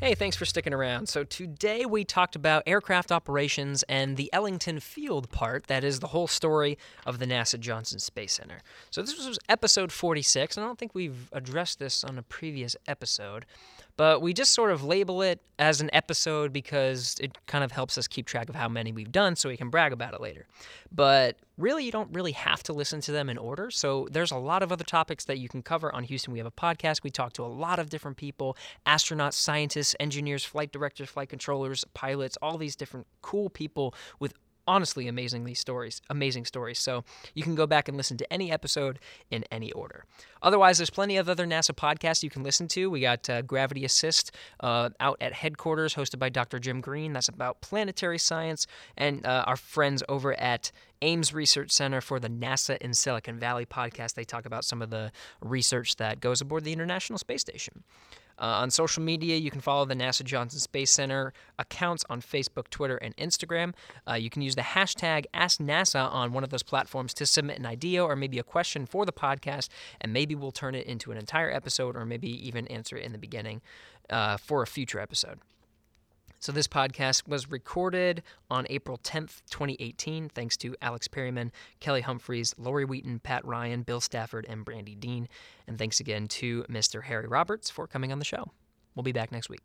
Hey, thanks for sticking around. So, today we talked about aircraft operations and the Ellington Field part, that is the whole story of the NASA Johnson Space Center. So, this was episode 46, and I don't think we've addressed this on a previous episode, but we just sort of label it as an episode because it kind of helps us keep track of how many we've done so we can brag about it later. But really, you don't really have to listen to them in order. So, there's a lot of other topics that you can cover on Houston. We have a podcast. We talk to a lot of different people astronauts, scientists, engineers, flight directors, flight controllers, pilots, all these different cool people with honestly amazingly stories amazing stories. So you can go back and listen to any episode in any order. Otherwise there's plenty of other nasa podcasts you can listen to. We got uh, gravity assist uh, out at headquarters hosted by dr jim green. That's about planetary science. And uh, our friends over at ames research center for the nasa in silicon valley podcast they talk about some of the research that goes aboard the international space station uh, on social media, you can follow the NASA Johnson Space Center accounts on Facebook, Twitter, and Instagram. Uh, you can use the hashtag AskNASA on one of those platforms to submit an idea or maybe a question for the podcast, and maybe we'll turn it into an entire episode or maybe even answer it in the beginning uh, for a future episode. So, this podcast was recorded on April 10th, 2018, thanks to Alex Perryman, Kelly Humphries, Lori Wheaton, Pat Ryan, Bill Stafford, and Brandi Dean. And thanks again to Mr. Harry Roberts for coming on the show. We'll be back next week.